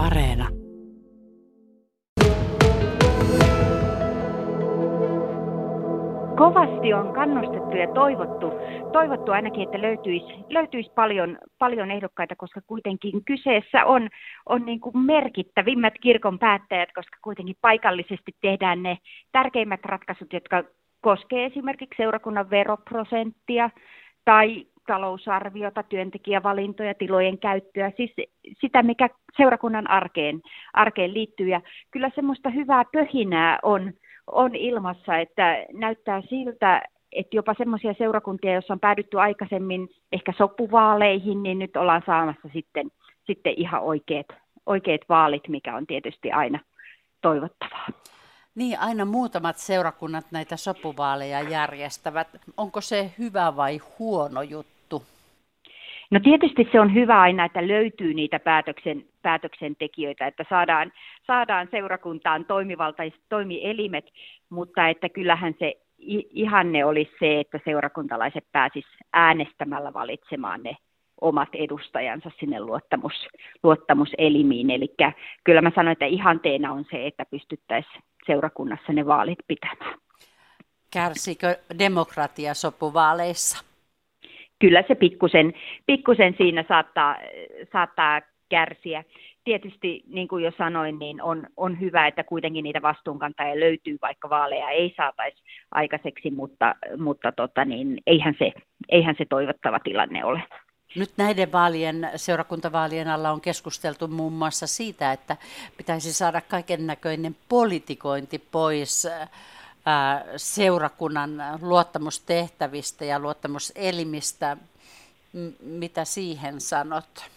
Areena. kovasti on kannustettu ja toivottu, toivottu ainakin, että löytyisi, löytyisi paljon, paljon ehdokkaita, koska kuitenkin kyseessä on, on niin kuin merkittävimmät kirkon päättäjät, koska kuitenkin paikallisesti tehdään ne tärkeimmät ratkaisut, jotka koskee esimerkiksi seurakunnan veroprosenttia tai talousarviota, työntekijävalintoja, tilojen käyttöä, siis sitä, mikä seurakunnan arkeen, arkeen liittyy. Ja kyllä semmoista hyvää pöhinää on, on ilmassa, että näyttää siltä, että jopa semmoisia seurakuntia, joissa on päädytty aikaisemmin ehkä sopuvaaleihin, niin nyt ollaan saamassa sitten, sitten ihan oikeat, oikeat vaalit, mikä on tietysti aina toivottavaa. Niin, aina muutamat seurakunnat näitä sopuvaaleja järjestävät. Onko se hyvä vai huono juttu? No tietysti se on hyvä aina, että löytyy niitä päätöksen, päätöksentekijöitä, että saadaan, saadaan seurakuntaan toimivaltaiset toimielimet, mutta että kyllähän se ihanne olisi se, että seurakuntalaiset pääsis äänestämällä valitsemaan ne omat edustajansa sinne luottamus, luottamuselimiin. Eli kyllä mä sanoin, että ihanteena on se, että pystyttäisiin seurakunnassa ne vaalit pitämään. Kärsikö demokratia sopuvaaleissa? Kyllä se pikkusen, pikkusen siinä saattaa, saattaa kärsiä. Tietysti, niin kuin jo sanoin, niin on, on hyvä, että kuitenkin niitä vastuunkantajia löytyy, vaikka vaaleja ei saataisi aikaiseksi, mutta, mutta tota, niin, eihän, se, eihän se toivottava tilanne ole. Nyt näiden vaalien, seurakuntavaalien alla on keskusteltu muun muassa siitä, että pitäisi saada kaiken näköinen politikointi pois seurakunnan luottamustehtävistä ja luottamuselimistä. Mitä siihen sanot?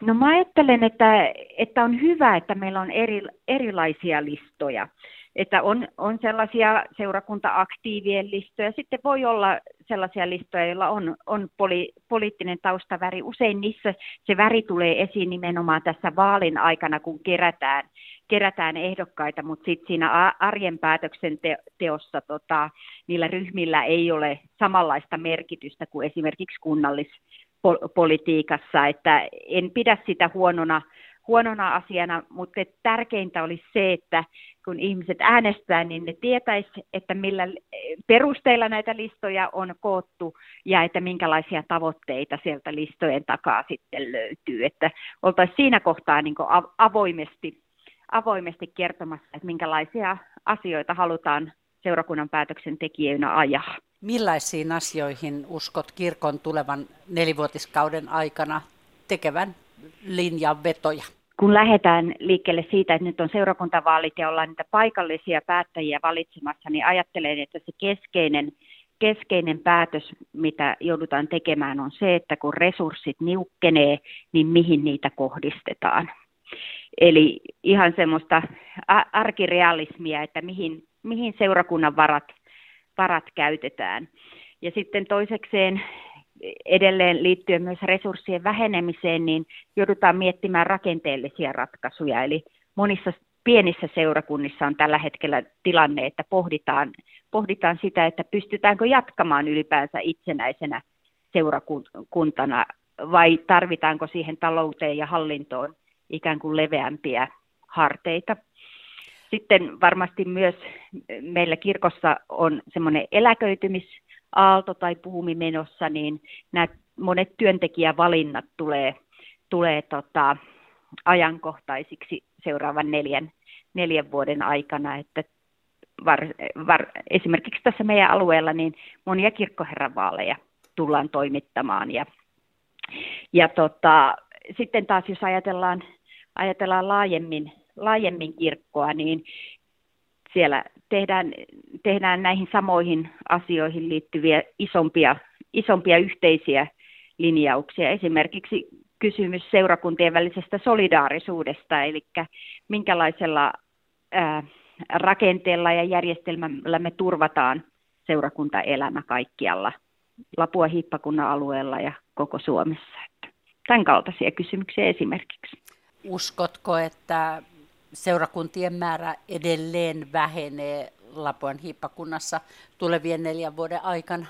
No mä ajattelen, että, että on hyvä, että meillä on eri, erilaisia listoja että on, on sellaisia seurakunta-aktiivien listoja, sitten voi olla sellaisia listoja, joilla on, on poli, poliittinen taustaväri. Usein niissä se väri tulee esiin nimenomaan tässä vaalin aikana, kun kerätään, kerätään ehdokkaita, mutta sitten siinä arjen päätöksenteossa tota, niillä ryhmillä ei ole samanlaista merkitystä kuin esimerkiksi kunnallispolitiikassa, että en pidä sitä huonona huonona asiana, mutta tärkeintä olisi se, että kun ihmiset äänestää, niin ne tietäisi, että millä perusteilla näitä listoja on koottu ja että minkälaisia tavoitteita sieltä listojen takaa sitten löytyy. Että oltaisiin siinä kohtaa niin avoimesti, avoimesti kertomassa, että minkälaisia asioita halutaan seurakunnan päätöksentekijöinä ajaa. Millaisiin asioihin uskot kirkon tulevan nelivuotiskauden aikana tekevän linjan vetoja? Kun lähdetään liikkeelle siitä, että nyt on seurakuntavaalit ja ollaan niitä paikallisia päättäjiä valitsemassa, niin ajattelen, että se keskeinen, keskeinen päätös, mitä joudutaan tekemään, on se, että kun resurssit niukkenee, niin mihin niitä kohdistetaan. Eli ihan semmoista arkirealismia, että mihin, mihin seurakunnan varat, varat käytetään. Ja sitten toisekseen edelleen liittyen myös resurssien vähenemiseen, niin joudutaan miettimään rakenteellisia ratkaisuja. Eli monissa pienissä seurakunnissa on tällä hetkellä tilanne, että pohditaan, pohditaan sitä, että pystytäänkö jatkamaan ylipäänsä itsenäisenä seurakuntana vai tarvitaanko siihen talouteen ja hallintoon ikään kuin leveämpiä harteita. Sitten varmasti myös meillä kirkossa on semmoinen eläköitymis aalto tai puumi menossa, niin nämä monet työntekijävalinnat tulee, tulee tota, ajankohtaisiksi seuraavan neljän, neljän vuoden aikana, että var, var, esimerkiksi tässä meidän alueella niin monia kirkkoherravaaleja tullaan toimittamaan ja, ja tota, sitten taas jos ajatellaan, ajatellaan laajemmin, laajemmin kirkkoa, niin siellä tehdään, tehdään näihin samoihin asioihin liittyviä isompia, isompia yhteisiä linjauksia. Esimerkiksi kysymys seurakuntien välisestä solidaarisuudesta, eli minkälaisella ää, rakenteella ja järjestelmällä me turvataan seurakuntaelämä kaikkialla Lapua Hippakunnan alueella ja koko Suomessa. Tämän kaltaisia kysymyksiä esimerkiksi. Uskotko, että seurakuntien määrä edelleen vähenee Lapuan hiippakunnassa tulevien neljän vuoden aikana?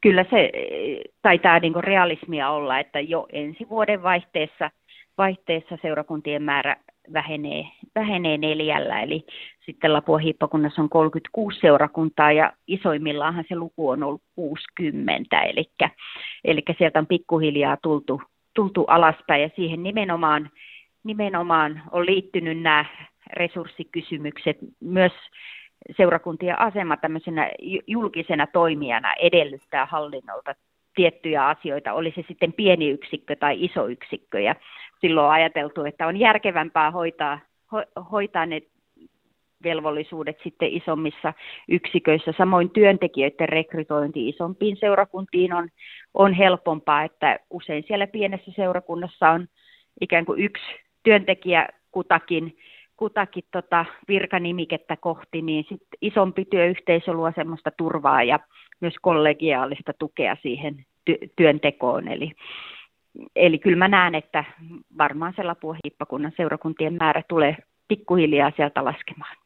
Kyllä se taitaa niin realismia olla, että jo ensi vuoden vaihteessa vaihteessa seurakuntien määrä vähenee, vähenee neljällä, eli sitten Lapua hiippakunnassa on 36 seurakuntaa ja isoimmillaanhan se luku on ollut 60, eli, eli sieltä on pikkuhiljaa tultu, tultu alaspäin ja siihen nimenomaan, nimenomaan on liittynyt nämä resurssikysymykset, myös seurakuntien asema tämmöisenä julkisena toimijana edellyttää hallinnolta tiettyjä asioita, oli se sitten pieni yksikkö tai iso yksikkö. Ja silloin on ajateltu, että on järkevämpää hoitaa, ho, hoitaa ne velvollisuudet sitten isommissa yksiköissä. Samoin työntekijöiden rekrytointi isompiin seurakuntiin on, on helpompaa, että usein siellä pienessä seurakunnassa on ikään kuin yksi työntekijä kutakin, kutakin tota virkanimikettä kohti, niin sit isompi työyhteisö luo semmoista turvaa ja myös kollegiaalista tukea siihen ty- työntekoon. Eli, eli kyllä mä näen, että varmaan se Lapuahiippakunnan seurakuntien määrä tulee pikkuhiljaa sieltä laskemaan.